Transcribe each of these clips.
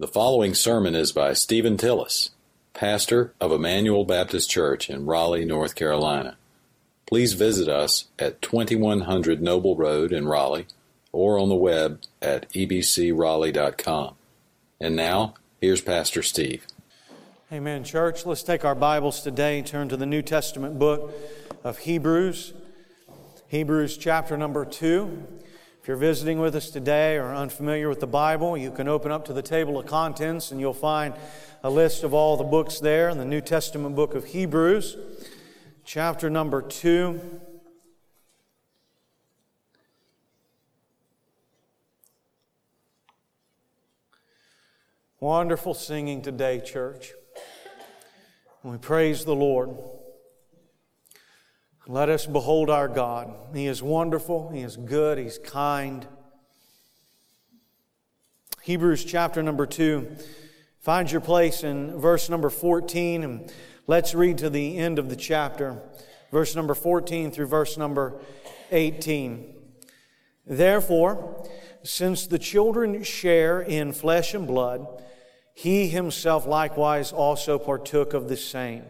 The following sermon is by Stephen Tillis, pastor of Emmanuel Baptist Church in Raleigh, North Carolina. Please visit us at 2100 Noble Road in Raleigh or on the web at ebcraleigh.com. And now, here's Pastor Steve. Amen, church. Let's take our Bibles today, turn to the New Testament book of Hebrews, Hebrews chapter number 2. If you're visiting with us today or unfamiliar with the Bible, you can open up to the table of contents and you'll find a list of all the books there in the New Testament book of Hebrews, chapter number 2. Wonderful singing today, church. We praise the Lord. Let us behold our God. He is wonderful, He is good, He's kind. Hebrews chapter number 2. Find your place in verse number 14, and let's read to the end of the chapter, verse number 14 through verse number 18. Therefore, since the children share in flesh and blood, he himself likewise also partook of the same,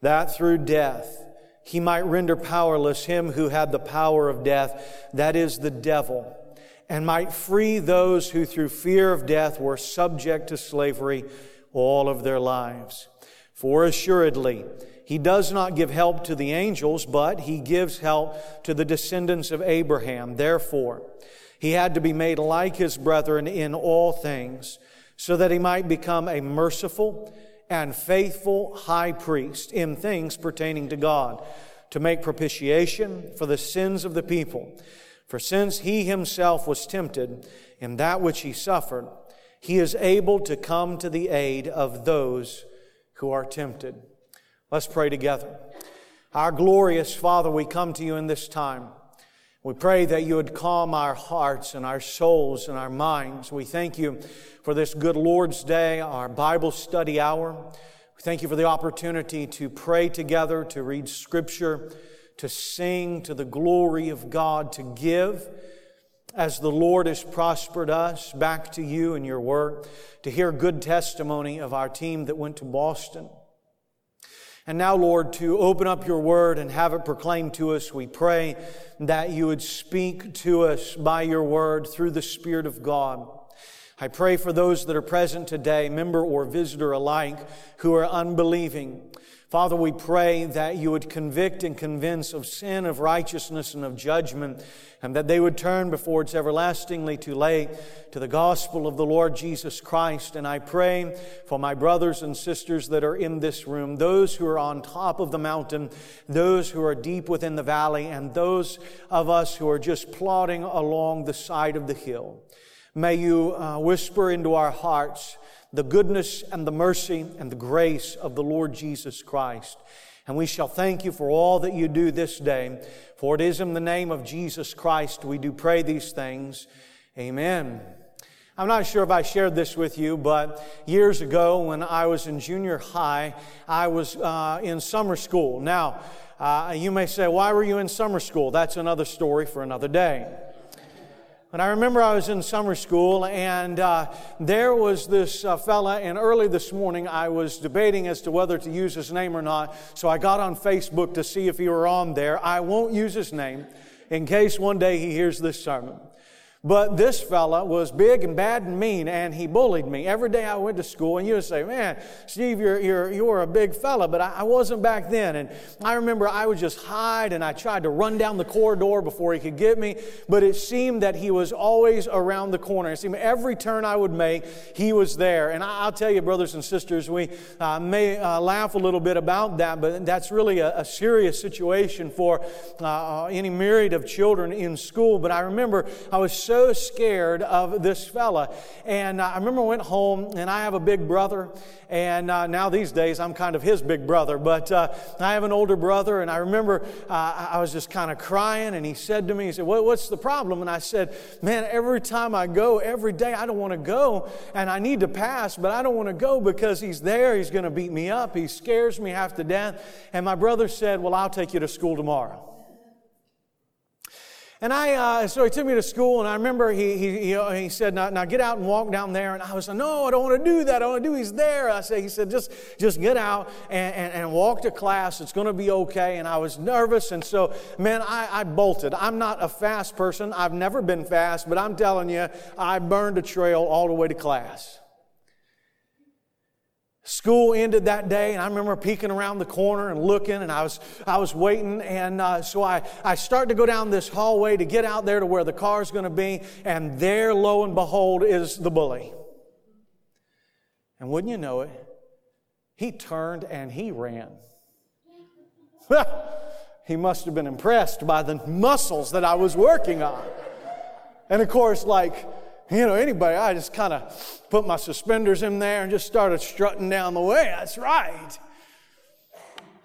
that through death he might render powerless him who had the power of death, that is, the devil, and might free those who through fear of death were subject to slavery all of their lives. For assuredly, he does not give help to the angels, but he gives help to the descendants of Abraham. Therefore, he had to be made like his brethren in all things so that he might become a merciful and faithful high priest in things pertaining to God, to make propitiation for the sins of the people. For since he himself was tempted in that which he suffered, he is able to come to the aid of those who are tempted. Let's pray together. Our glorious Father, we come to you in this time. We pray that you would calm our hearts and our souls and our minds. We thank you for this good Lord's Day, our Bible study hour. We thank you for the opportunity to pray together, to read Scripture, to sing to the glory of God, to give as the Lord has prospered us back to you and your work, to hear good testimony of our team that went to Boston. And now, Lord, to open up your word and have it proclaimed to us, we pray that you would speak to us by your word through the Spirit of God. I pray for those that are present today, member or visitor alike, who are unbelieving. Father, we pray that you would convict and convince of sin, of righteousness, and of judgment, and that they would turn before it's everlastingly too late to the gospel of the Lord Jesus Christ. And I pray for my brothers and sisters that are in this room, those who are on top of the mountain, those who are deep within the valley, and those of us who are just plodding along the side of the hill. May you uh, whisper into our hearts the goodness and the mercy and the grace of the Lord Jesus Christ. And we shall thank you for all that you do this day. For it is in the name of Jesus Christ we do pray these things. Amen. I'm not sure if I shared this with you, but years ago when I was in junior high, I was uh, in summer school. Now, uh, you may say, why were you in summer school? That's another story for another day. And I remember I was in summer school, and uh, there was this uh, fella, and early this morning I was debating as to whether to use his name or not. So I got on Facebook to see if he were on there. I won't use his name in case one day he hears this sermon. But this fella was big and bad and mean, and he bullied me. Every day I went to school, and you would say, Man, Steve, you're, you're, you're a big fella, but I, I wasn't back then. And I remember I would just hide, and I tried to run down the corridor before he could get me, but it seemed that he was always around the corner. It seemed every turn I would make, he was there. And I, will tell you, brothers and sisters, we uh, may uh, laugh a little bit about that, but that's really a, a serious situation for uh, any myriad of children in school. But I remember I was so so scared of this fella. And uh, I remember I went home, and I have a big brother, and uh, now these days I'm kind of his big brother, but uh, I have an older brother, and I remember uh, I was just kind of crying, and he said to me, he said, well, what's the problem? And I said, man, every time I go, every day, I don't want to go, and I need to pass, but I don't want to go because he's there, he's going to beat me up, he scares me half to death. And my brother said, well, I'll take you to school tomorrow. And I, uh, so he took me to school, and I remember he, he, he, he said, now, now, get out and walk down there. And I was like, no, I don't want to do that. I don't want to do, he's there. I said, he said, just, just get out and, and, and walk to class. It's going to be okay. And I was nervous. And so, man, I, I bolted. I'm not a fast person. I've never been fast, but I'm telling you, I burned a trail all the way to class. School ended that day, and I remember peeking around the corner and looking, and I was, I was waiting. And uh, so I, I start to go down this hallway to get out there to where the car's going to be, and there, lo and behold, is the bully. And wouldn't you know it, he turned and he ran. he must have been impressed by the muscles that I was working on. And of course, like, you know, anybody, I just kind of put my suspenders in there and just started strutting down the way. That's right.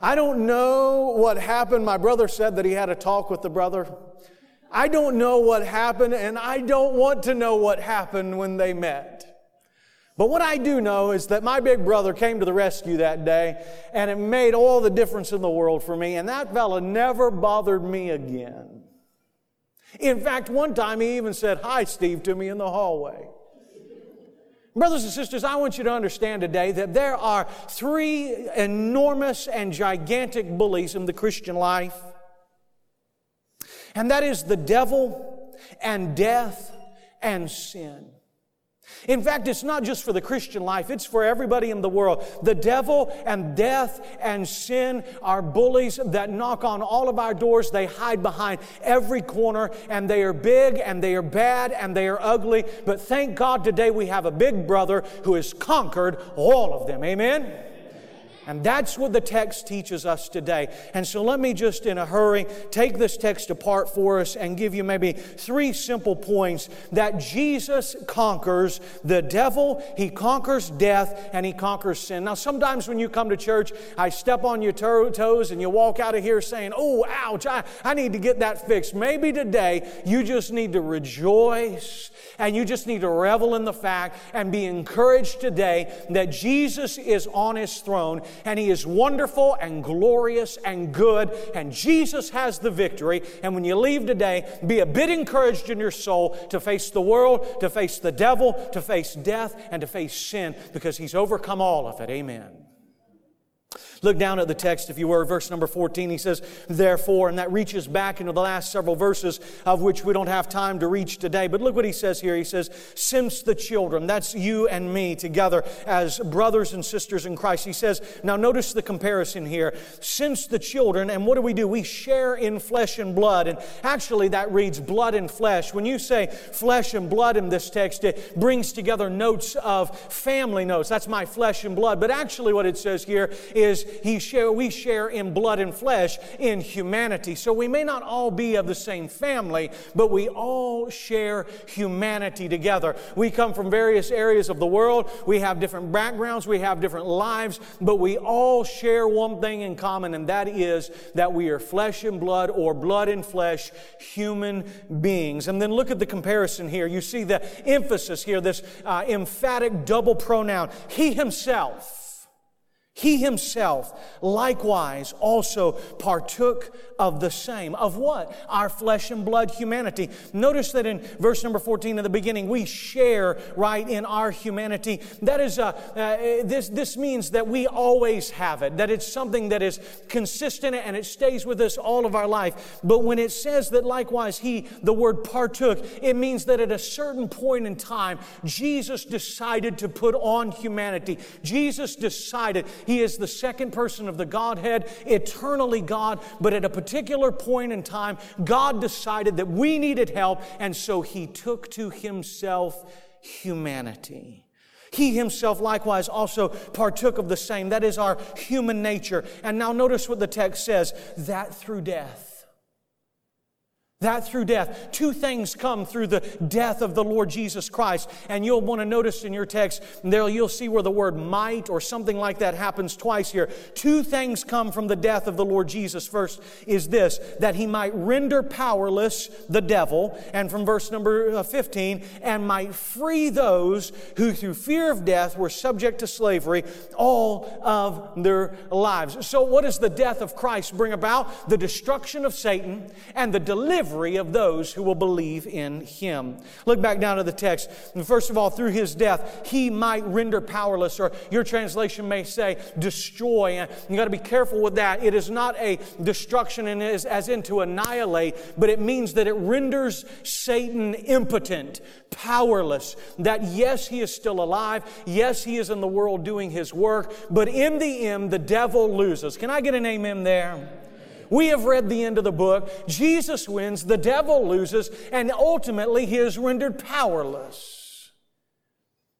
I don't know what happened. My brother said that he had a talk with the brother. I don't know what happened, and I don't want to know what happened when they met. But what I do know is that my big brother came to the rescue that day, and it made all the difference in the world for me, and that fella never bothered me again. In fact, one time he even said, Hi, Steve, to me in the hallway. Brothers and sisters, I want you to understand today that there are three enormous and gigantic bullies in the Christian life. And that is the devil and death and sin. In fact, it's not just for the Christian life, it's for everybody in the world. The devil and death and sin are bullies that knock on all of our doors. They hide behind every corner, and they are big and they are bad and they are ugly. But thank God today we have a big brother who has conquered all of them. Amen? And that's what the text teaches us today. And so let me just, in a hurry, take this text apart for us and give you maybe three simple points that Jesus conquers the devil, he conquers death, and he conquers sin. Now, sometimes when you come to church, I step on your toes and you walk out of here saying, Oh, ouch, I, I need to get that fixed. Maybe today you just need to rejoice and you just need to revel in the fact and be encouraged today that Jesus is on his throne and He is wonderful and glorious and good, and Jesus has the victory. And when you leave today, be a bit encouraged in your soul to face the world, to face the devil, to face death, and to face sin because He's overcome all of it. Amen. Look down at the text, if you were, verse number 14. He says, Therefore, and that reaches back into the last several verses of which we don't have time to reach today. But look what he says here. He says, Since the children, that's you and me together as brothers and sisters in Christ. He says, Now notice the comparison here. Since the children, and what do we do? We share in flesh and blood. And actually, that reads blood and flesh. When you say flesh and blood in this text, it brings together notes of family notes. That's my flesh and blood. But actually, what it says here is he share, we share in blood and flesh in humanity. So we may not all be of the same family, but we all share humanity together. We come from various areas of the world. We have different backgrounds. We have different lives, but we all share one thing in common, and that is that we are flesh and blood or blood and flesh human beings. And then look at the comparison here. You see the emphasis here, this uh, emphatic double pronoun. He himself he himself likewise also partook of the same. Of what? Our flesh and blood humanity. Notice that in verse number 14 in the beginning, we share right in our humanity. That is, uh, uh, this, this means that we always have it, that it's something that is consistent and it stays with us all of our life. But when it says that likewise he, the word partook, it means that at a certain point in time, Jesus decided to put on humanity. Jesus decided is the second person of the Godhead, eternally God, but at a particular point in time, God decided that we needed help, and so He took to Himself humanity. He himself likewise also partook of the same. That is our human nature. And now notice what the text says that through death that through death. Two things come through the death of the Lord Jesus Christ. And you'll want to notice in your text, there you'll see where the word might or something like that happens twice here. Two things come from the death of the Lord Jesus. First is this, that he might render powerless the devil. And from verse number uh, 15, and might free those who through fear of death were subject to slavery all of their lives. So what does the death of Christ bring about? The destruction of Satan and the deliverance slavery of those who will believe in him. Look back down to the text. First of all, through his death, he might render powerless, or your translation may say destroy. And you got to be careful with that. It is not a destruction and is as in to annihilate, but it means that it renders Satan impotent, powerless. That yes, he is still alive. Yes, he is in the world doing his work, but in the end, the devil loses. Can I get an amen there? We have read the end of the book. Jesus wins, the devil loses, and ultimately he is rendered powerless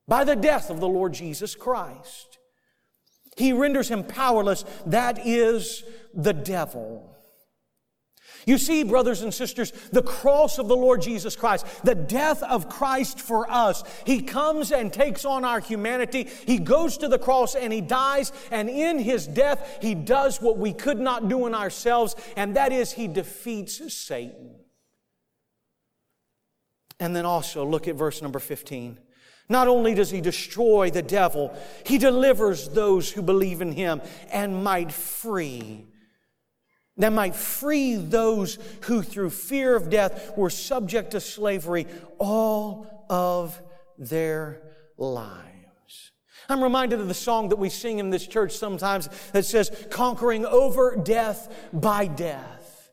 by the death of the Lord Jesus Christ. He renders him powerless. That is the devil. You see, brothers and sisters, the cross of the Lord Jesus Christ, the death of Christ for us. He comes and takes on our humanity. He goes to the cross and he dies, and in his death, he does what we could not do in ourselves, and that is he defeats Satan. And then also look at verse number 15. Not only does he destroy the devil, he delivers those who believe in him and might free that might free those who, through fear of death, were subject to slavery all of their lives. I'm reminded of the song that we sing in this church sometimes that says, Conquering over death by death.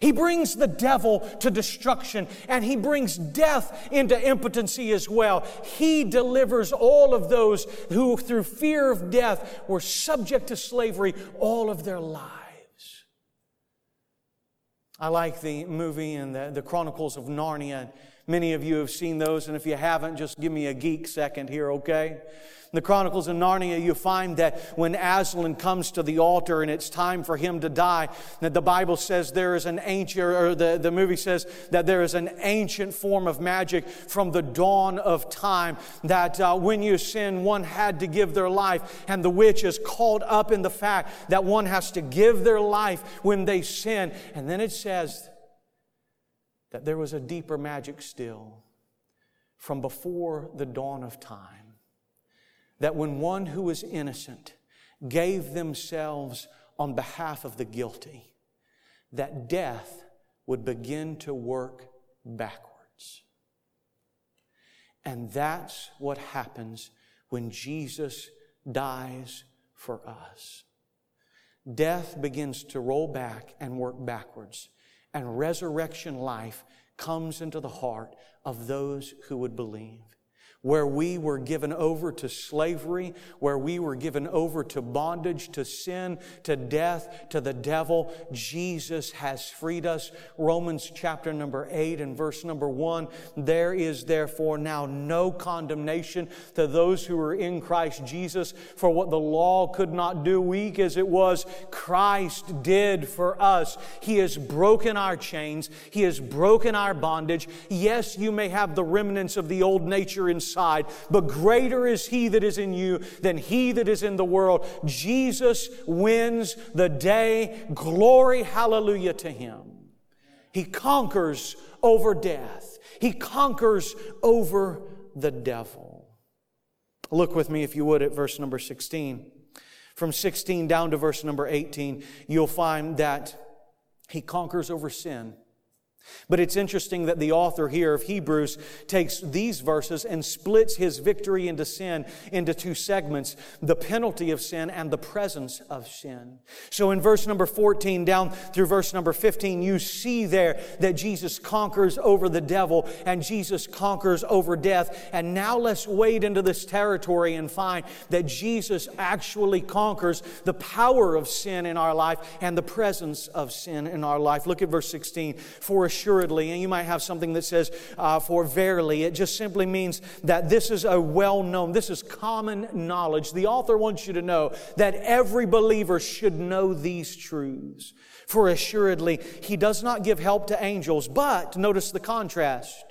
He brings the devil to destruction and he brings death into impotency as well. He delivers all of those who, through fear of death, were subject to slavery all of their lives. I like the movie and the, the Chronicles of Narnia. Many of you have seen those, and if you haven't, just give me a geek second here, okay? In the Chronicles of Narnia, you find that when Aslan comes to the altar and it's time for him to die, that the Bible says there is an ancient, or the, the movie says that there is an ancient form of magic from the dawn of time that uh, when you sin, one had to give their life, and the witch is caught up in the fact that one has to give their life when they sin. And then it says that there was a deeper magic still from before the dawn of time that when one who was innocent gave themselves on behalf of the guilty, that death would begin to work backwards. And that's what happens when Jesus dies for us. Death begins to roll back and work backwards, and resurrection life comes into the heart of those who would believe where we were given over to slavery, where we were given over to bondage, to sin, to death, to the devil. Jesus has freed us. Romans chapter number 8 and verse number 1. There is therefore now no condemnation to those who are in Christ Jesus, for what the law could not do, weak as it was, Christ did for us. He has broken our chains. He has broken our bondage. Yes, you may have the remnants of the old nature in side, but greater is he that is in you than he that is in the world. Jesus wins the day. Glory, hallelujah to him. He conquers over death. He conquers over the devil. Look with me, if you would, at verse number 16. From 16 down to verse number 18, you'll find that he conquers over sin. But it's interesting that the author here of Hebrews takes these verses and splits his victory into sin into two segments the penalty of sin and the presence of sin. So in verse number 14 down through verse number 15, you see there that Jesus conquers over the devil and Jesus conquers over death. And now let's wade into this territory and find that Jesus actually conquers the power of sin in our life and the presence of sin in our life. Look at verse 16. For assuredly, and you might have something that says, uh, for verily. It just simply means that this is a well known, this is common knowledge. The author wants you to know that every believer should know these truths. For assuredly, he does not give help to angels, but notice the contrast.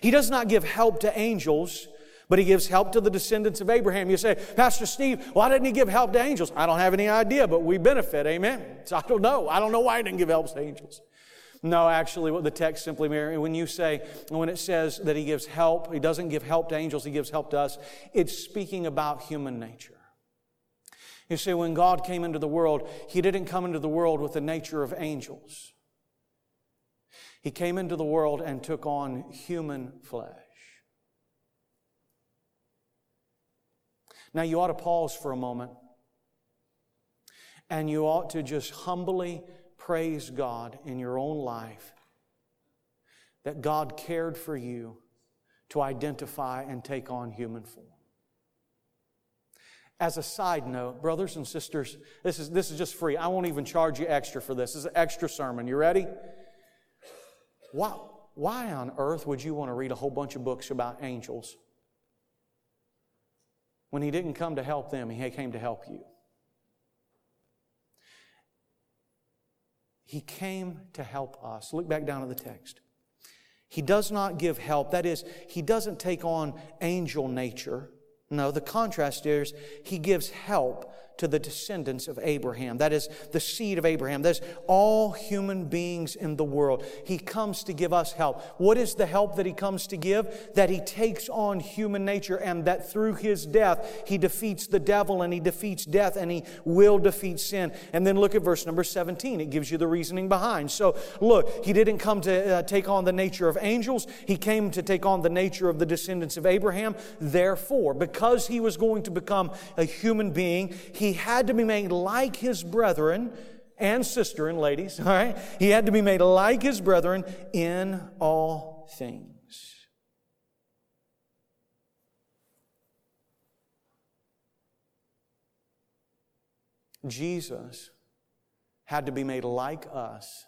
He does not give help to angels, but he gives help to the descendants of Abraham. You say, Pastor Steve, why didn't he give help to angels? I don't have any idea, but we benefit. Amen. So I don't know. I don't know why he didn't give help to angels. No, actually, what the text simply means, when you say, when it says that he gives help, he doesn't give help to angels, he gives help to us, it's speaking about human nature. You see, when God came into the world, he didn't come into the world with the nature of angels. He came into the world and took on human flesh. Now, you ought to pause for a moment and you ought to just humbly praise God in your own life that God cared for you to identify and take on human form. As a side note, brothers and sisters, this is, this is just free. I won't even charge you extra for this. This is an extra sermon. You ready? Why, why on earth would you want to read a whole bunch of books about angels when he didn't come to help them, he came to help you? He came to help us. Look back down at the text. He does not give help. That is, he doesn't take on angel nature. No, the contrast is he gives help to the descendants of Abraham. That is the seed of Abraham. That is all human beings in the world. He comes to give us help. What is the help that he comes to give? That he takes on human nature and that through his death, he defeats the devil and he defeats death and he will defeat sin. And then look at verse number 17. It gives you the reasoning behind. So look, he didn't come to uh, take on the nature of angels. He came to take on the nature of the descendants of Abraham. Therefore, because he was going to become a human being, he he had to be made like his brethren and sister and ladies, all right? He had to be made like his brethren in all things. Jesus had to be made like us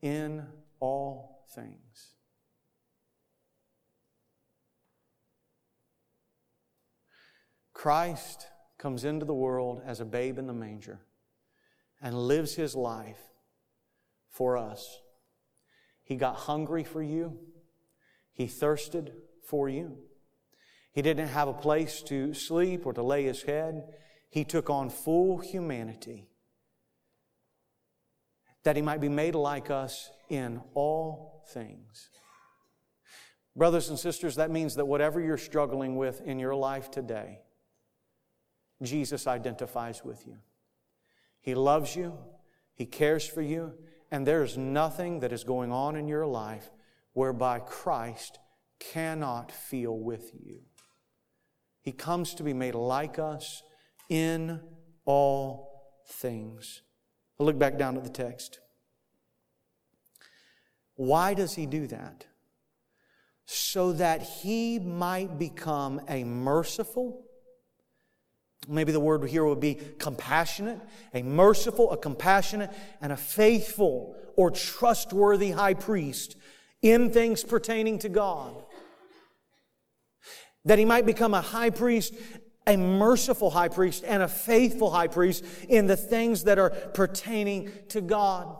in all things. Christ comes into the world as a babe in the manger and lives his life for us. He got hungry for you. He thirsted for you. He didn't have a place to sleep or to lay his head. He took on full humanity that he might be made like us in all things. Brothers and sisters, that means that whatever you're struggling with in your life today, Jesus identifies with you. He loves you, He cares for you, and there's nothing that is going on in your life whereby Christ cannot feel with you. He comes to be made like us in all things. I'll look back down at the text. Why does he do that? So that he might become a merciful Maybe the word here would be compassionate, a merciful, a compassionate, and a faithful or trustworthy high priest in things pertaining to God. That he might become a high priest, a merciful high priest, and a faithful high priest in the things that are pertaining to God.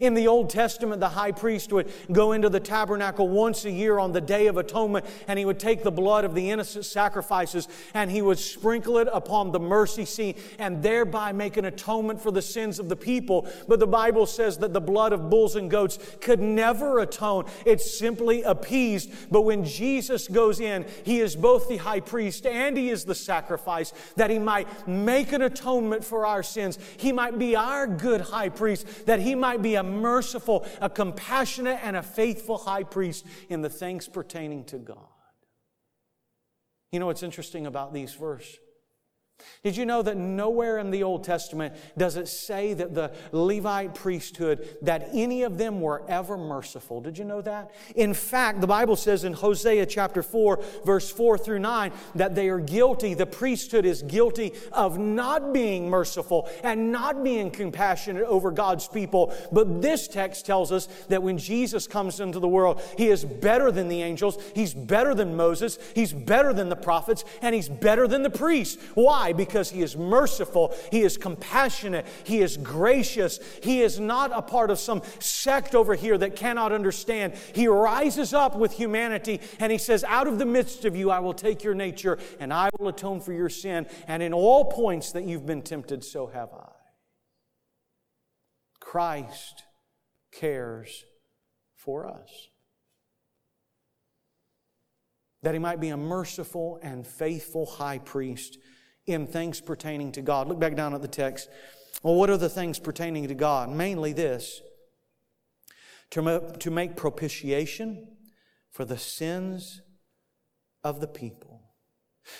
In the Old Testament, the high priest would go into the tabernacle once a year on the Day of Atonement and he would take the blood of the innocent sacrifices and he would sprinkle it upon the mercy seat and thereby make an atonement for the sins of the people. But the Bible says that the blood of bulls and goats could never atone. It's simply appeased. But when Jesus goes in, he is both the high priest and he is the sacrifice that he might make an atonement for our sins. He might be our good high priest, that he might be a merciful, a compassionate, and a faithful high priest in the things pertaining to God. You know what's interesting about these verses? Did you know that nowhere in the Old Testament does it say that the Levite priesthood, that any of them were ever merciful? Did you know that? In fact, the Bible says in Hosea chapter 4, verse 4 through 9, that they are guilty, the priesthood is guilty of not being merciful and not being compassionate over God's people. But this text tells us that when Jesus comes into the world, He is better than the angels, He's better than Moses, He's better than the prophets, and He's better than the priests. Why? Why? Because He is merciful, He is compassionate, He is gracious. He is not a part of some sect over here that cannot understand. He rises up with humanity and He says, Out of the midst of you, I will take your nature and I will atone for your sin. And in all points that you've been tempted, so have I. Christ cares for us that he might be a merciful and faithful high priest in things pertaining to God. Look back down at the text. Well, what are the things pertaining to God? Mainly this to, to make propitiation for the sins of the people.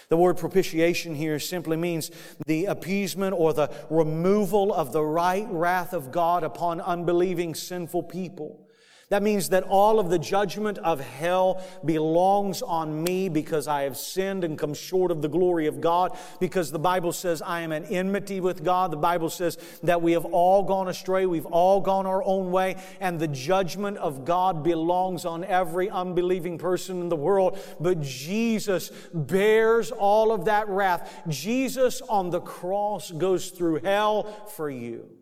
The word propitiation here simply means the appeasement or the removal of the right wrath of God upon unbelieving sinful people. That means that all of the judgment of hell belongs on me because I have sinned and come short of the glory of God. Because the Bible says I am an enmity with God. The Bible says that we have all gone astray. We've all gone our own way. And the judgment of God belongs on every unbelieving person in the world. But Jesus bears all of that wrath. Jesus on the cross goes through hell for you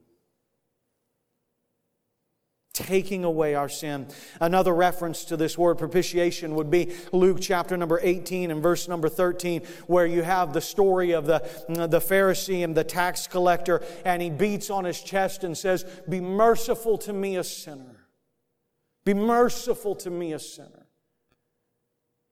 taking away our sin. Another reference to this word propitiation would be Luke chapter number 18 and verse number 13, where you have the story of the, the Pharisee and the tax collector, and he beats on his chest and says, Be merciful to me, a sinner. Be merciful to me, a sinner.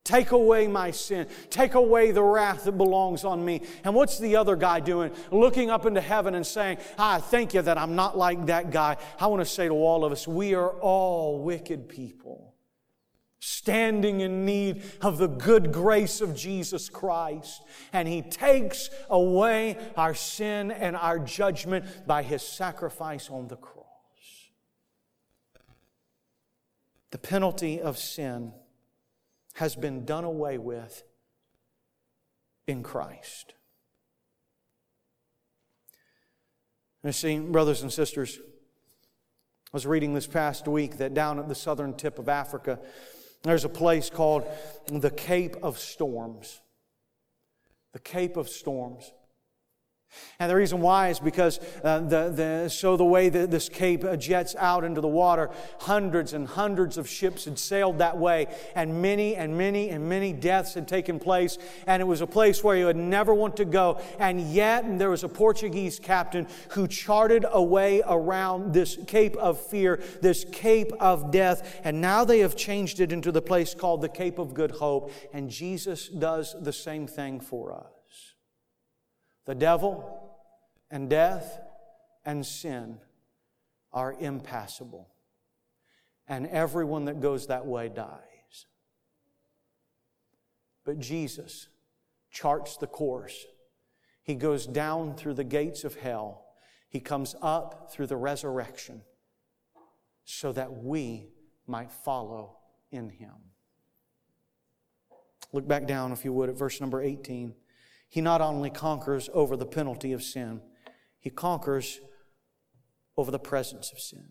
Take away my sin. Take away the wrath that belongs on me. And what's the other guy doing? Looking up into heaven and saying, I thank you that I'm not like that guy. I want to say to all of us, we are all wicked people, standing in need of the good grace of Jesus Christ. And He takes away our sin and our judgment by His sacrifice on the cross. The penalty of sin has been done away with in Christ. You see, brothers and sisters, I was reading this past week that down at the southern tip of Africa, there's a place called the Cape of Storms. The Cape of Storms. And the reason why is because uh, the, the, so the way that this cape jets out into the water, hundreds and hundreds of ships had sailed that way, and many and many and many deaths had taken place. And it was a place where you would never want to go. And yet, there was a Portuguese captain who charted a way around this Cape of Fear, this Cape of Death. And now they have changed it into the place called the Cape of Good Hope. And Jesus does the same thing for us. The devil and death and sin are impassable. And everyone that goes that way dies. But Jesus charts the course. He goes down through the gates of hell. He comes up through the resurrection so that we might follow in him. Look back down, if you would, at verse number 18 he not only conquers over the penalty of sin, he conquers over the presence of sin.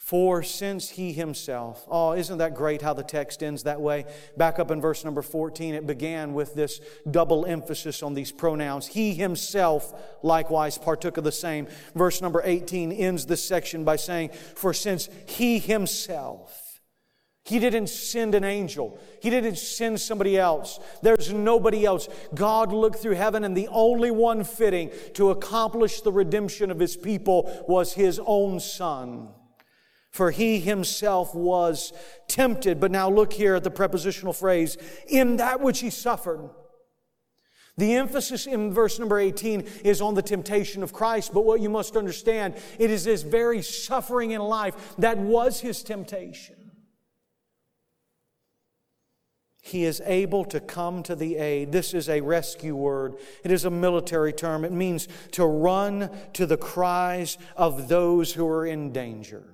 For since he himself, oh, isn't that great how the text ends that way? Back up in verse number 14, it began with this double emphasis on these pronouns. He himself likewise partook of the same. Verse number 18 ends this section by saying, For since he himself, he didn't send an angel. He didn't send somebody else. There's nobody else. God looked through heaven, and the only one fitting to accomplish the redemption of his people was his own son. For he himself was tempted. But now look here at the prepositional phrase, in that which he suffered. The emphasis in verse number 18 is on the temptation of Christ, but what you must understand, it is his very suffering in life that was his temptation. He is able to come to the aid. This is a rescue word. It is a military term. It means to run to the cries of those who are in danger.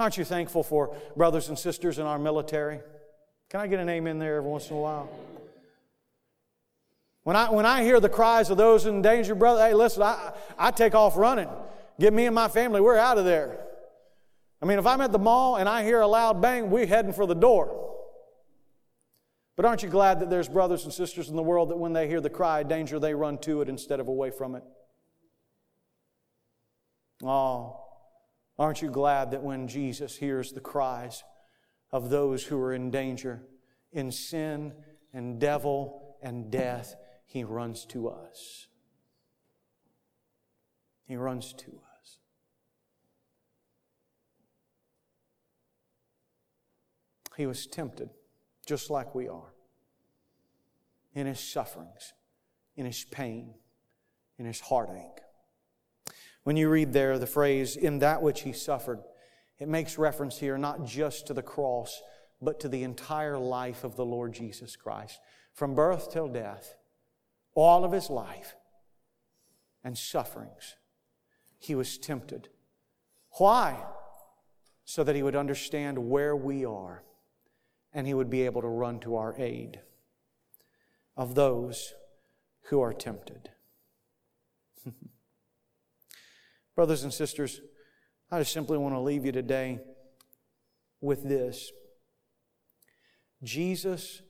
Aren't you thankful for brothers and sisters in our military? Can I get an amen there every once in a while? When I, when I hear the cries of those in danger, brother, hey, listen, I, I take off running. Get me and my family, we're out of there. I mean, if I'm at the mall and I hear a loud bang, we're heading for the door. But aren't you glad that there's brothers and sisters in the world that when they hear the cry of danger, they run to it instead of away from it? Oh, aren't you glad that when Jesus hears the cries of those who are in danger, in sin and devil and death, he runs to us? He runs to us. He was tempted just like we are in his sufferings, in his pain, in his heartache. When you read there the phrase, in that which he suffered, it makes reference here not just to the cross, but to the entire life of the Lord Jesus Christ. From birth till death, all of his life and sufferings, he was tempted. Why? So that he would understand where we are and he would be able to run to our aid of those who are tempted. Brothers and sisters, I just simply want to leave you today with this. Jesus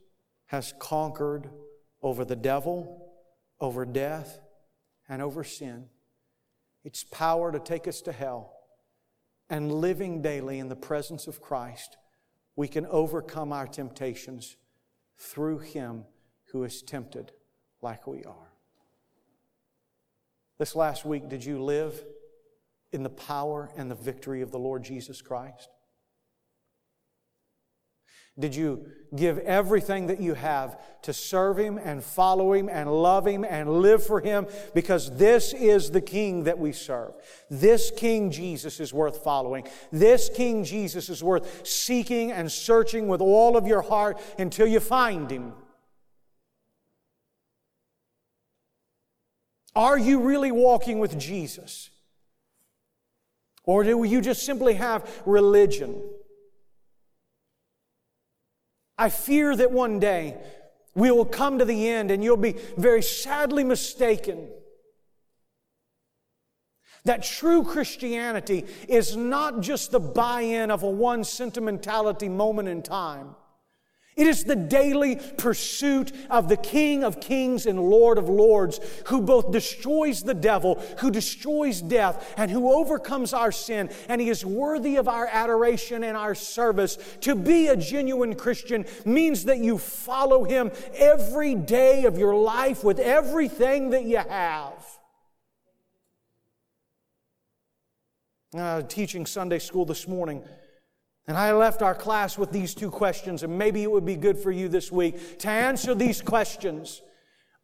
has conquered over the devil, over death, and over sin. Its power to take us to hell. And living daily in the presence of Christ, we can overcome our temptations through Him who is tempted like we are. This last week, did you live in the power and the victory of the Lord Jesus Christ? Did you give everything that you have to serve Him and follow Him and love Him and live for Him? Because this is the King that we serve. This King Jesus is worth following. This King Jesus is worth seeking and searching with all of your heart until you find Him. Are you really walking with Jesus? Or do you just simply have religion? I fear that one day we will come to the end and you'll be very sadly mistaken. That true Christianity is not just the buy in of a one sentimentality moment in time. It is the daily pursuit of the King of Kings and Lord of Lords who both destroys the devil, who destroys death, and who overcomes our sin. And he is worthy of our adoration and our service. To be a genuine Christian means that you follow him every day of your life with everything that you have. Uh, teaching Sunday school this morning. And I left our class with these two questions, and maybe it would be good for you this week to answer these questions.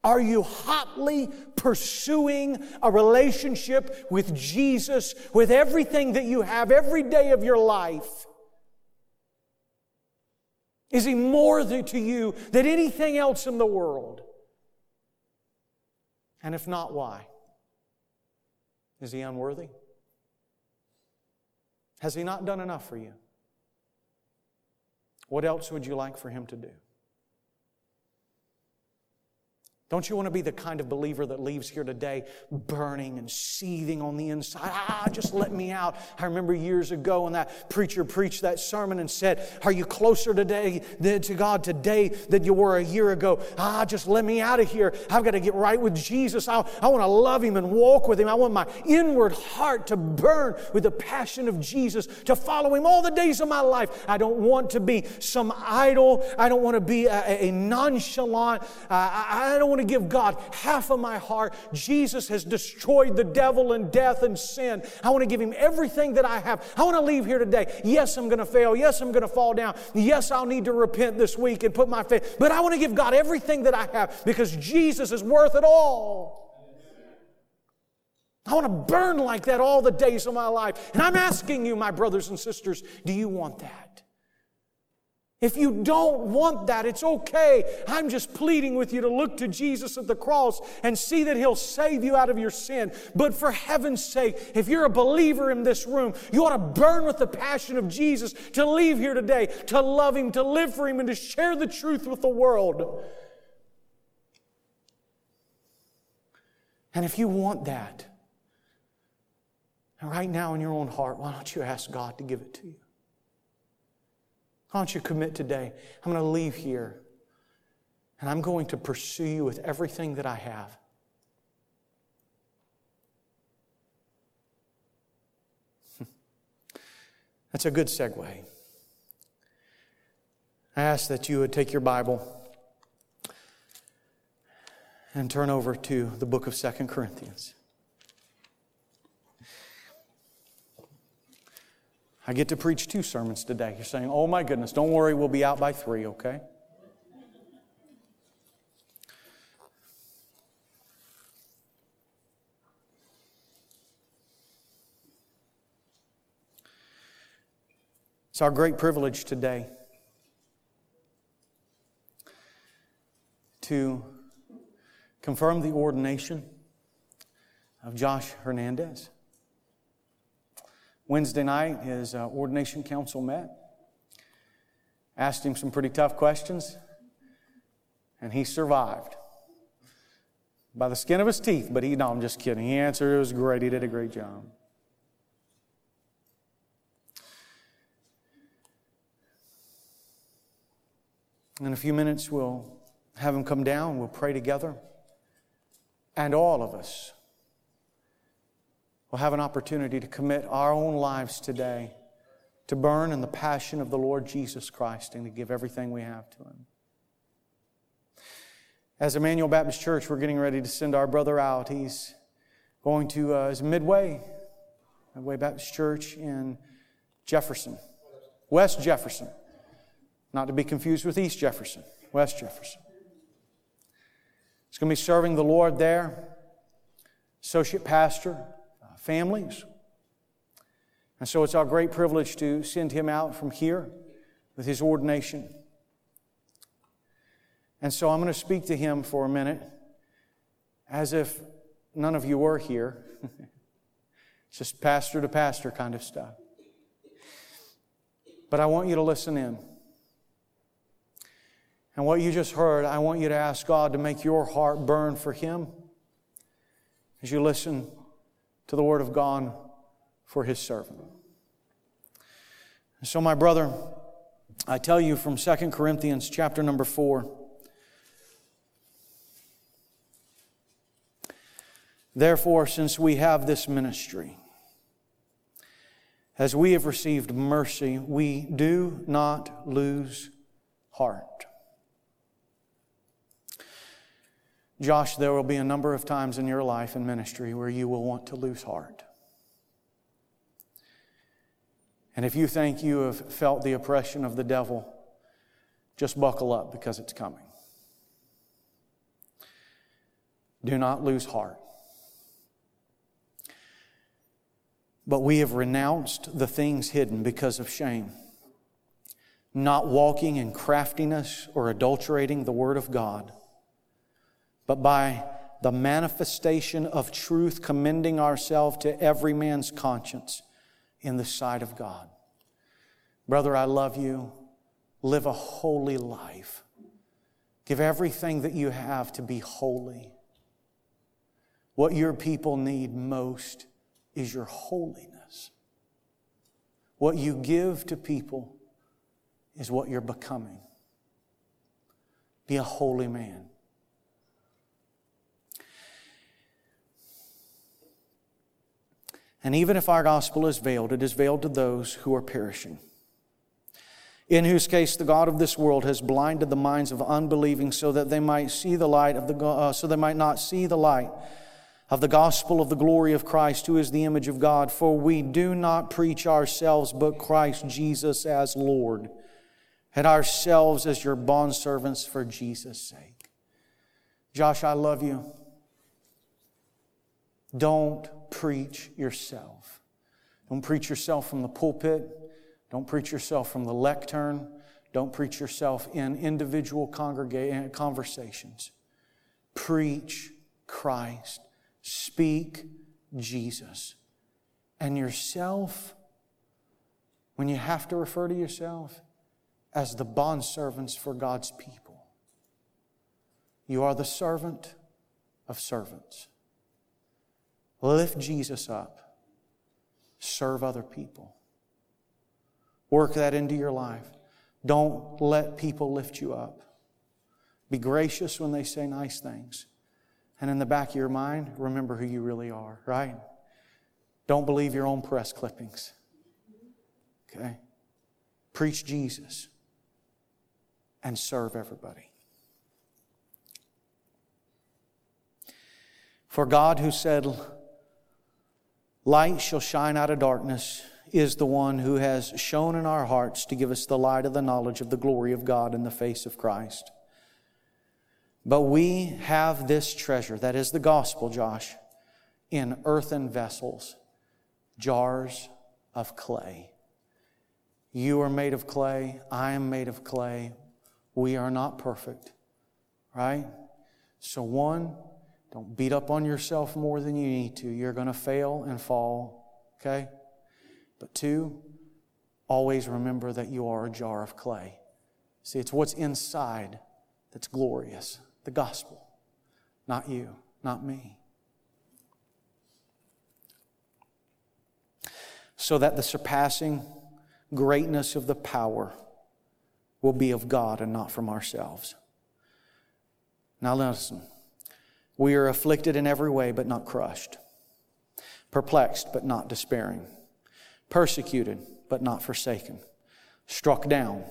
Are you hotly pursuing a relationship with Jesus with everything that you have every day of your life? Is he more to you than anything else in the world? And if not, why? Is he unworthy? Has he not done enough for you? What else would you like for Him to do? Don't you want to be the kind of believer that leaves here today burning and seething on the inside? Ah, just let me out. I remember years ago when that preacher preached that sermon and said, Are you closer today to God today than you were a year ago? Ah, just let me out of here. I've got to get right with Jesus. I, I want to love Him and walk with Him. I want my inward heart to burn with the passion of Jesus, to follow Him all the days of my life. I don't want to be some idol. I don't want to be a, a nonchalant. Uh, I, I don't want to give God half of my heart. Jesus has destroyed the devil and death and sin. I want to give him everything that I have. I want to leave here today. Yes, I'm going to fail. Yes, I'm going to fall down. Yes, I'll need to repent this week and put my faith. But I want to give God everything that I have because Jesus is worth it all. I want to burn like that all the days of my life. And I'm asking you, my brothers and sisters, do you want that? If you don't want that, it's okay. I'm just pleading with you to look to Jesus at the cross and see that He'll save you out of your sin. But for heaven's sake, if you're a believer in this room, you ought to burn with the passion of Jesus to leave here today, to love Him, to live for Him, and to share the truth with the world. And if you want that, right now in your own heart, why don't you ask God to give it to you? Why don't you commit today? I'm going to leave here and I'm going to pursue you with everything that I have. That's a good segue. I ask that you would take your Bible and turn over to the book of Second Corinthians. I get to preach two sermons today. You're saying, oh my goodness, don't worry, we'll be out by three, okay? It's our great privilege today to confirm the ordination of Josh Hernandez. Wednesday night, his uh, ordination council met, asked him some pretty tough questions, and he survived by the skin of his teeth. But he, no, I'm just kidding. He answered, it was great. He did a great job. In a few minutes, we'll have him come down, we'll pray together, and all of us will have an opportunity to commit our own lives today to burn in the passion of the Lord Jesus Christ and to give everything we have to Him. As Emmanuel Baptist Church, we're getting ready to send our brother out. He's going to uh, Midway, Midway Baptist Church in Jefferson, West Jefferson. Not to be confused with East Jefferson, West Jefferson. He's going to be serving the Lord there, associate pastor, families. And so it's our great privilege to send him out from here with his ordination. And so I'm going to speak to him for a minute as if none of you were here. just pastor to pastor kind of stuff. But I want you to listen in. And what you just heard, I want you to ask God to make your heart burn for Him as you listen to the Word of God for His servant. so, my brother, I tell you from 2 Corinthians chapter number 4. Therefore, since we have this ministry, as we have received mercy, we do not lose heart. Josh, there will be a number of times in your life and ministry where you will want to lose heart. And if you think you have felt the oppression of the devil, just buckle up because it's coming. Do not lose heart. But we have renounced the things hidden because of shame, not walking in craftiness or adulterating the Word of God but by the manifestation of truth, commending ourselves to every man's conscience in the sight of God. Brother, I love you. Live a holy life. Give everything that you have to be holy. What your people need most is your holiness. What you give to people is what you're becoming. Be a holy man. And even if our gospel is veiled, it is veiled to those who are perishing. In whose case the God of this world has blinded the minds of unbelieving so that they might see the light of the uh, so they might not see the light of the gospel of the glory of Christ who is the image of God for we do not preach ourselves but Christ Jesus as Lord and ourselves as your bondservants for Jesus sake. Josh, I love you. Don't preach yourself. Don't preach yourself from the pulpit. Don't preach yourself from the lectern. Don't preach yourself in individual congrega- eh, conversations. Preach Christ. Speak Jesus. And yourself, when you have to refer to yourself, as the bondservants for God's people. You are the servant of servants. Lift Jesus up. Serve other people. Work that into your life. Don't let people lift you up. Be gracious when they say nice things. And in the back of your mind, remember who you really are, right? Don't believe your own press clippings. Okay? Preach Jesus and serve everybody. For God, who said, Light shall shine out of darkness is the one who has shone in our hearts to give us the light of the knowledge of the glory of God in the face of Christ. But we have this treasure, that is the gospel, Josh, in earthen vessels, jars of clay. You are made of clay. I am made of clay. We are not perfect, right? So, one, don't beat up on yourself more than you need to. You're going to fail and fall, okay? But two, always remember that you are a jar of clay. See, it's what's inside that's glorious the gospel, not you, not me. So that the surpassing greatness of the power will be of God and not from ourselves. Now, listen. We are afflicted in every way, but not crushed, perplexed, but not despairing, persecuted, but not forsaken, struck down,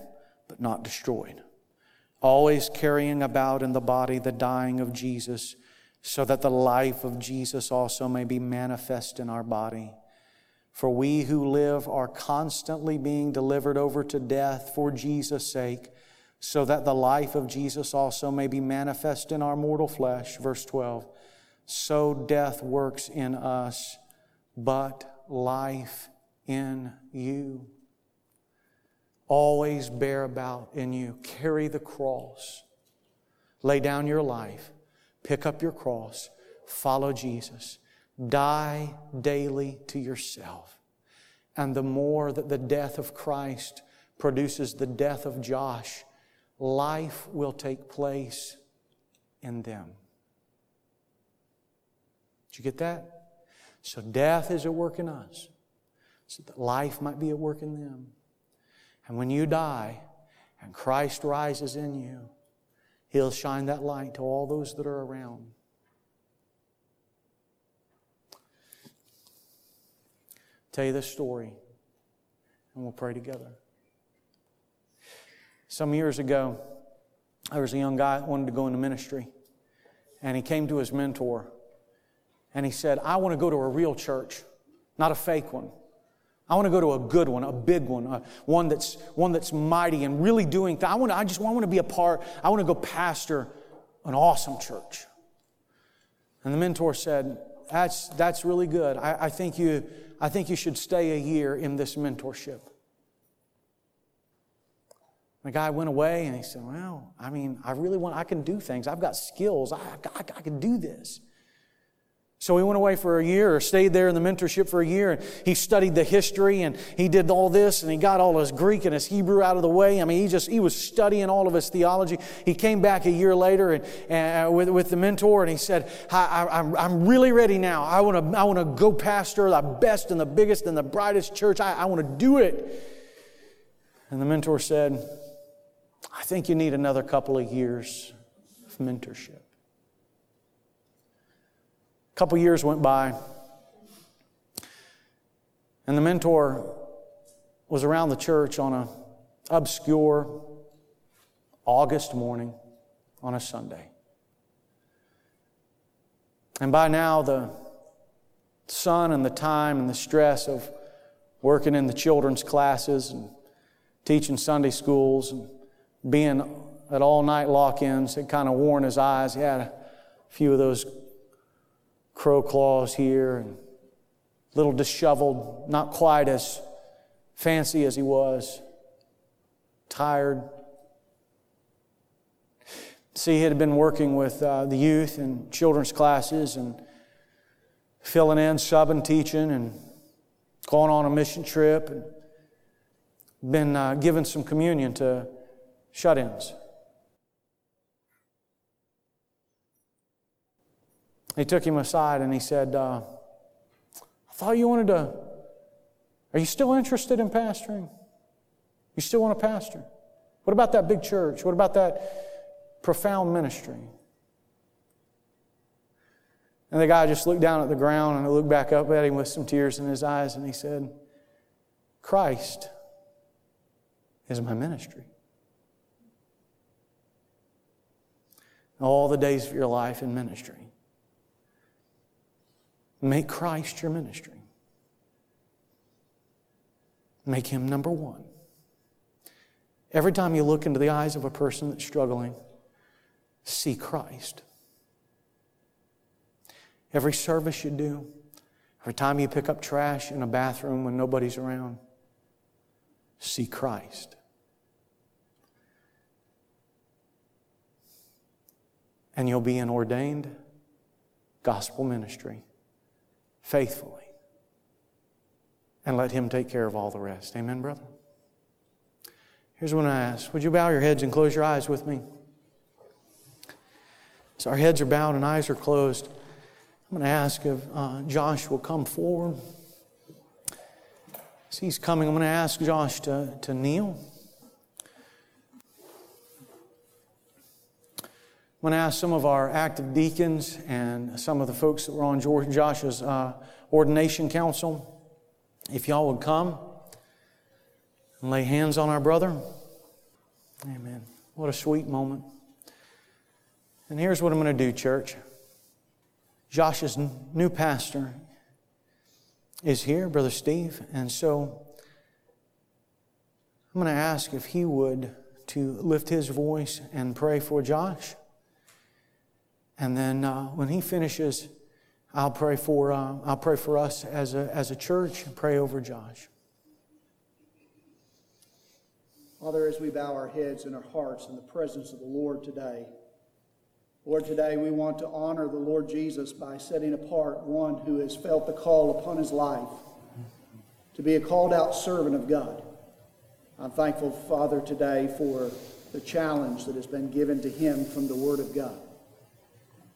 but not destroyed, always carrying about in the body the dying of Jesus, so that the life of Jesus also may be manifest in our body. For we who live are constantly being delivered over to death for Jesus' sake, so that the life of Jesus also may be manifest in our mortal flesh. Verse 12. So death works in us, but life in you. Always bear about in you. Carry the cross. Lay down your life. Pick up your cross. Follow Jesus. Die daily to yourself. And the more that the death of Christ produces the death of Josh, life will take place in them. Did you get that? So death is at work in us, so that life might be at work in them. And when you die and Christ rises in you, He'll shine that light to all those that are around. tell you this story, and we'll pray together. Some years ago, there was a young guy that wanted to go into ministry, and he came to his mentor, and he said, I want to go to a real church, not a fake one. I want to go to a good one, a big one, a, one that's one that's mighty and really doing things. I want to, I just I want to be a part. I want to go pastor an awesome church. And the mentor said, "That's that's really good. I, I think you I think you should stay a year in this mentorship. The guy went away and he said, Well, I mean, I really want, I can do things. I've got skills. I, I, I can do this. So he went away for a year or stayed there in the mentorship for a year and he studied the history and he did all this and he got all his Greek and his Hebrew out of the way. I mean, he just, he was studying all of his theology. He came back a year later and, and uh, with, with the mentor and he said, I, am I'm, I'm really ready now. I want to, I want to go pastor the best and the biggest and the brightest church. I, I want to do it. And the mentor said, I think you need another couple of years of mentorship. A couple years went by, and the mentor was around the church on an obscure August morning on a Sunday. And by now, the sun and the time and the stress of working in the children's classes and teaching Sunday schools and being at all night lock ins had kind of worn his eyes. He had a few of those crow claws here and a little disheveled, not quite as fancy as he was, tired. See, he had been working with uh, the youth and children's classes and filling in, subbing, teaching, and going on a mission trip and been uh, given some communion to shut ins. He took him aside and he said, uh, I thought you wanted to. Are you still interested in pastoring? You still want to pastor? What about that big church? What about that profound ministry? And the guy just looked down at the ground and looked back up at him with some tears in his eyes and he said, Christ is my ministry. All the days of your life in ministry. Make Christ your ministry. Make Him number one. Every time you look into the eyes of a person that's struggling, see Christ. Every service you do, every time you pick up trash in a bathroom when nobody's around, see Christ. And you'll be in ordained gospel ministry faithfully. And let Him take care of all the rest. Amen, brother? Here's what I ask Would you bow your heads and close your eyes with me? So our heads are bowed and eyes are closed, I'm going to ask if uh, Josh will come forward. As he's coming, I'm going to ask Josh to, to kneel. I'm going to ask some of our active deacons and some of the folks that were on George, Josh's uh, ordination council if y'all would come and lay hands on our brother. Amen. What a sweet moment. And here's what I'm going to do, church. Josh's new pastor is here, Brother Steve, and so I'm going to ask if he would to lift his voice and pray for Josh. And then uh, when he finishes, I'll pray for, uh, I'll pray for us as a, as a church and pray over Josh. Father, as we bow our heads and our hearts in the presence of the Lord today, Lord, today we want to honor the Lord Jesus by setting apart one who has felt the call upon his life to be a called out servant of God. I'm thankful, Father, today for the challenge that has been given to him from the Word of God.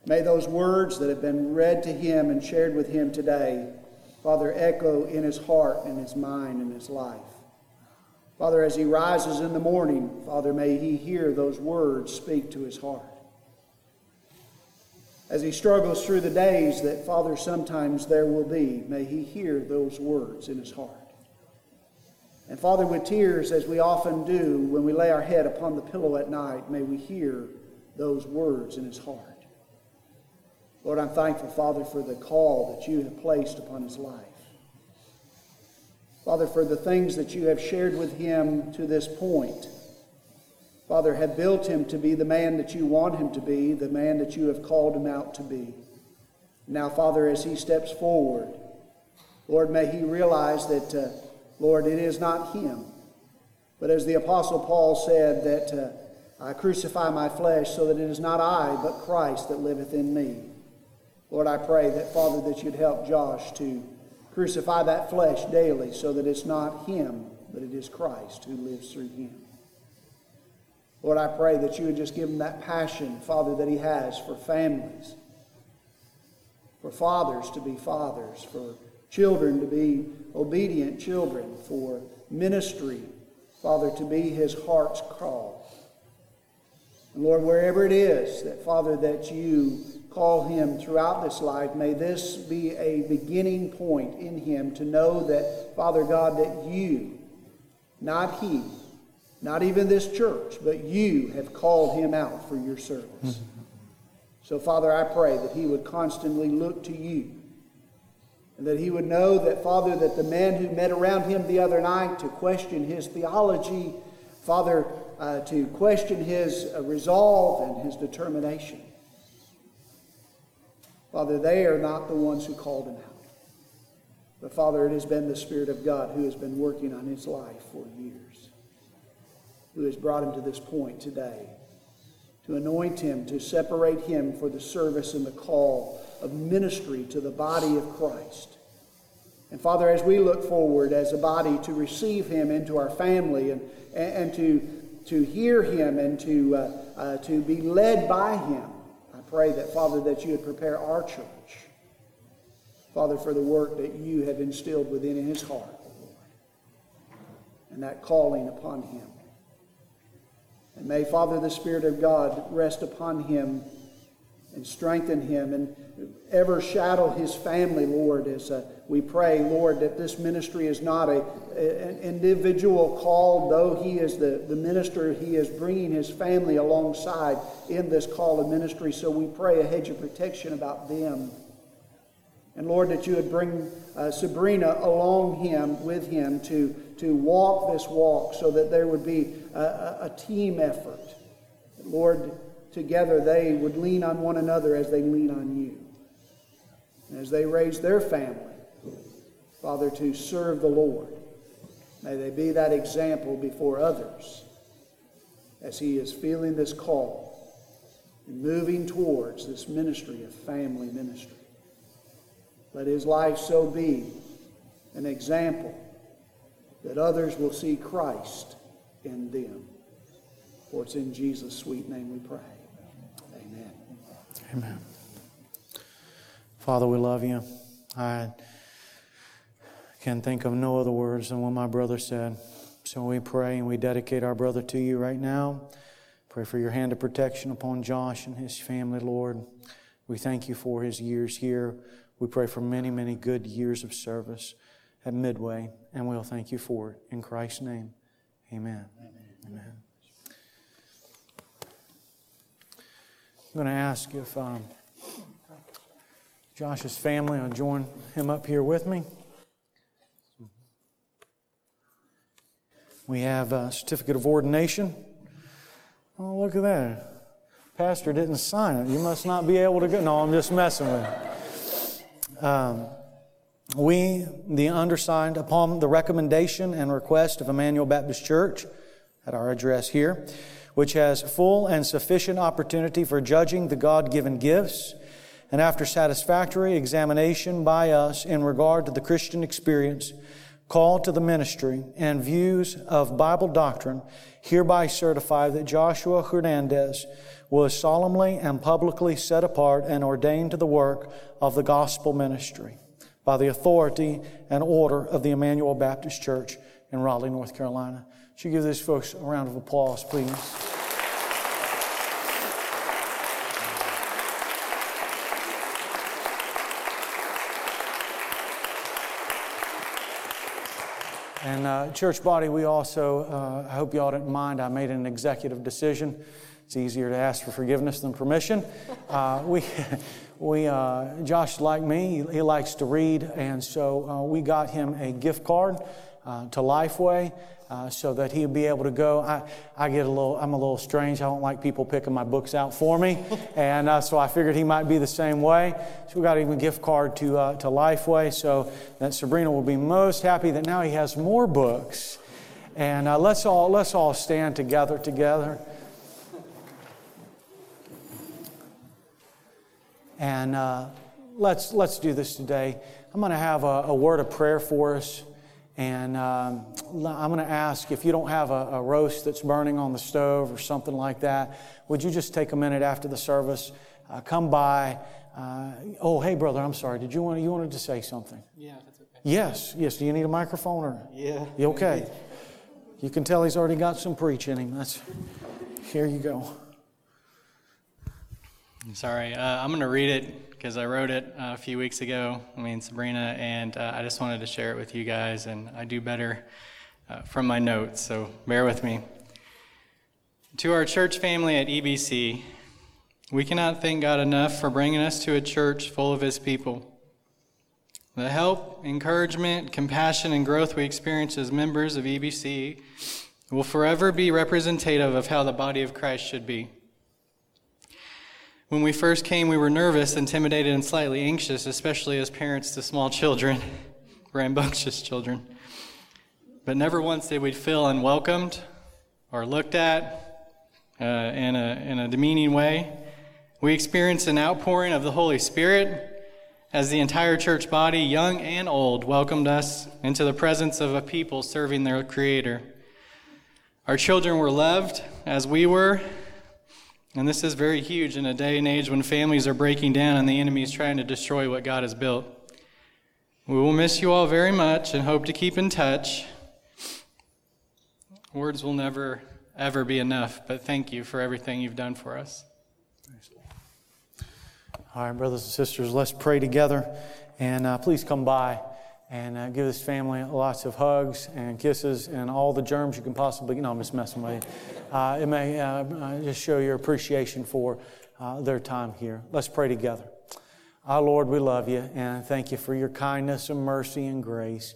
May those words that have been read to him and shared with him today, Father, echo in his heart and his mind and his life. Father, as he rises in the morning, Father, may he hear those words speak to his heart. As he struggles through the days that, Father, sometimes there will be, may he hear those words in his heart. And Father, with tears, as we often do when we lay our head upon the pillow at night, may we hear those words in his heart. Lord, I'm thankful, Father, for the call that you have placed upon his life. Father, for the things that you have shared with him to this point. Father, have built him to be the man that you want him to be, the man that you have called him out to be. Now, Father, as he steps forward, Lord, may he realize that, uh, Lord, it is not him. But as the Apostle Paul said, that uh, I crucify my flesh so that it is not I, but Christ that liveth in me. Lord, I pray that, Father, that you'd help Josh to crucify that flesh daily so that it's not him, but it is Christ who lives through him. Lord, I pray that you would just give him that passion, Father, that he has for families, for fathers to be fathers, for children to be obedient children, for ministry, Father, to be his heart's call. And Lord, wherever it is that, Father, that you call him throughout this life, may this be a beginning point in him to know that, Father God, that you, not he, not even this church, but you have called him out for your service. Mm-hmm. So, Father, I pray that he would constantly look to you. And that he would know that, Father, that the man who met around him the other night to question his theology, Father, uh, to question his uh, resolve and his determination, Father, they are not the ones who called him out. But Father, it has been the Spirit of God who has been working on his life for years, who has brought him to this point today, to anoint him, to separate him for the service and the call of ministry to the body of Christ. And Father, as we look forward as a body to receive him into our family and, and, to, to hear him and to, uh, uh, to be led by him, pray that, Father, that you would prepare our church, Father, for the work that you have instilled within his heart, Lord, and that calling upon him. And may, Father, the Spirit of God rest upon him and strengthen him and ever shadow his family, Lord, as uh, we pray, Lord, that this ministry is not a, an individual called, though he is the, the minister, he is bringing his family alongside in this call of ministry. So we pray a hedge of protection about them. And Lord, that you would bring uh, Sabrina along him, with him, to, to walk this walk so that there would be a, a, team effort. Lord, together they would lean on one another as they lean on you. As they raise their family, Father, to serve the Lord. May they be that example before others as he is feeling this call and moving towards this ministry of family ministry. Let his life so be an example that others will see Christ in them. For it's in Jesus' sweet name we pray. Amen. Amen. Father, we love you. I can think of no other words than what my brother said. So we pray and we dedicate our brother to you right now. Pray for your hand of protection upon Josh and his family, Lord. We thank you for his years here. We pray for many, many good years of service at Midway, and we'll thank you for it. In Christ's name, amen. Amen. amen. I'm going to ask if um, Josh's family will join him up here with me. We have a certificate of ordination. Oh, look at that. Pastor didn't sign it. You must not be able to go. No, I'm just messing with you. Um, we, the undersigned, upon the recommendation and request of Emmanuel Baptist Church at our address here, which has full and sufficient opportunity for judging the God given gifts, and after satisfactory examination by us in regard to the Christian experience, call to the ministry, and views of Bible doctrine, hereby certify that Joshua Hernandez was solemnly and publicly set apart and ordained to the work of the gospel ministry by the authority and order of the Emmanuel Baptist Church in Raleigh, North Carolina. Should you give these folks a round of applause, please. And uh, church body, we also, uh, I hope y'all didn't mind, I made an executive decision. It's easier to ask for forgiveness than permission. Uh, we, we, uh, Josh, like me, he, he, likes to read, and so uh, we got him a gift card uh, to Lifeway uh, so that he'll be able to go. I, I get a little, I'm a little strange. I don't like people picking my books out for me. and uh, so I figured he might be the same way. So we got him a gift card to, uh, to Lifeway so that Sabrina will be most happy that now he has more books. And uh, let's, all, let's all stand together together. And uh, let's, let's do this today. I'm going to have a, a word of prayer for us. And um, I'm going to ask if you don't have a, a, roast that's burning on the stove or something like that, would you just take a minute after the service, uh, come by? Uh, oh, hey, brother, I'm sorry. Did you want you wanted to say something? Yeah, that's okay. Yes, yes. Do you need a microphone or? Yeah. You okay? You can tell he's already got some preach in him. That's here you go. Sorry, uh, I'm going to read it because I wrote it uh, a few weeks ago, I mean, Sabrina, and uh, I just wanted to share it with you guys, and I do better uh, from my notes, so bear with me. To our church family at EBC, we cannot thank God enough for bringing us to a church full of His people. The help, encouragement, compassion, and growth we experience as members of EBC will forever be representative of how the body of Christ should be. When we first came, we were nervous, intimidated, and slightly anxious, especially as parents to small children, rambunctious children. But never once did we feel unwelcomed or looked at uh, in, a, in a demeaning way. We experienced an outpouring of the Holy Spirit as the entire church body, young and old, welcomed us into the presence of a people serving their Creator. Our children were loved as we were, and this is very huge in a day and age when families are breaking down and the enemy is trying to destroy what God has built. We will miss you all very much and hope to keep in touch. Words will never, ever be enough, but thank you for everything you've done for us. All right, brothers and sisters, let's pray together. And uh, please come by and uh, give this family lots of hugs and kisses and all the germs you can possibly. No, I'm just messing with you. Uh, it may uh, uh just show your appreciation for uh, their time here. Let's pray together. Our Lord, we love you and thank you for your kindness and mercy and grace.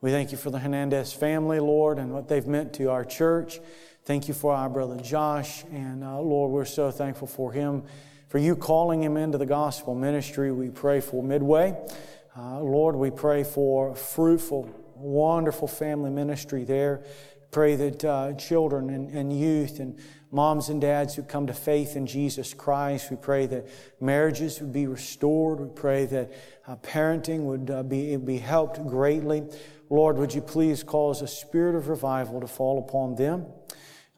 We thank you for the Hernandez family, Lord, and what they've meant to our church. Thank you for our brother Josh, and uh, Lord, we're so thankful for him, for you calling him into the gospel ministry. We pray for Midway. Uh, Lord, we pray for fruitful wonderful family ministry there. Pray that uh, children and, and youth and moms and dads who come to faith in Jesus Christ, we pray that marriages would be restored. We pray that uh, parenting would uh, be, be helped greatly. Lord, would you please cause a spirit of revival to fall upon them?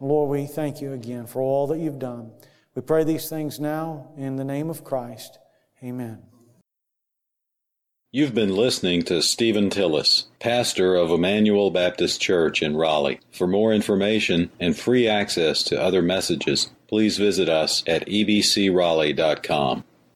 Lord, we thank you again for all that you've done. We pray these things now in the name of Christ. Amen. You've been listening to Stephen Tillis, pastor of Emmanuel Baptist Church in Raleigh. For more information and free access to other messages, please visit us at ebcraleigh.com.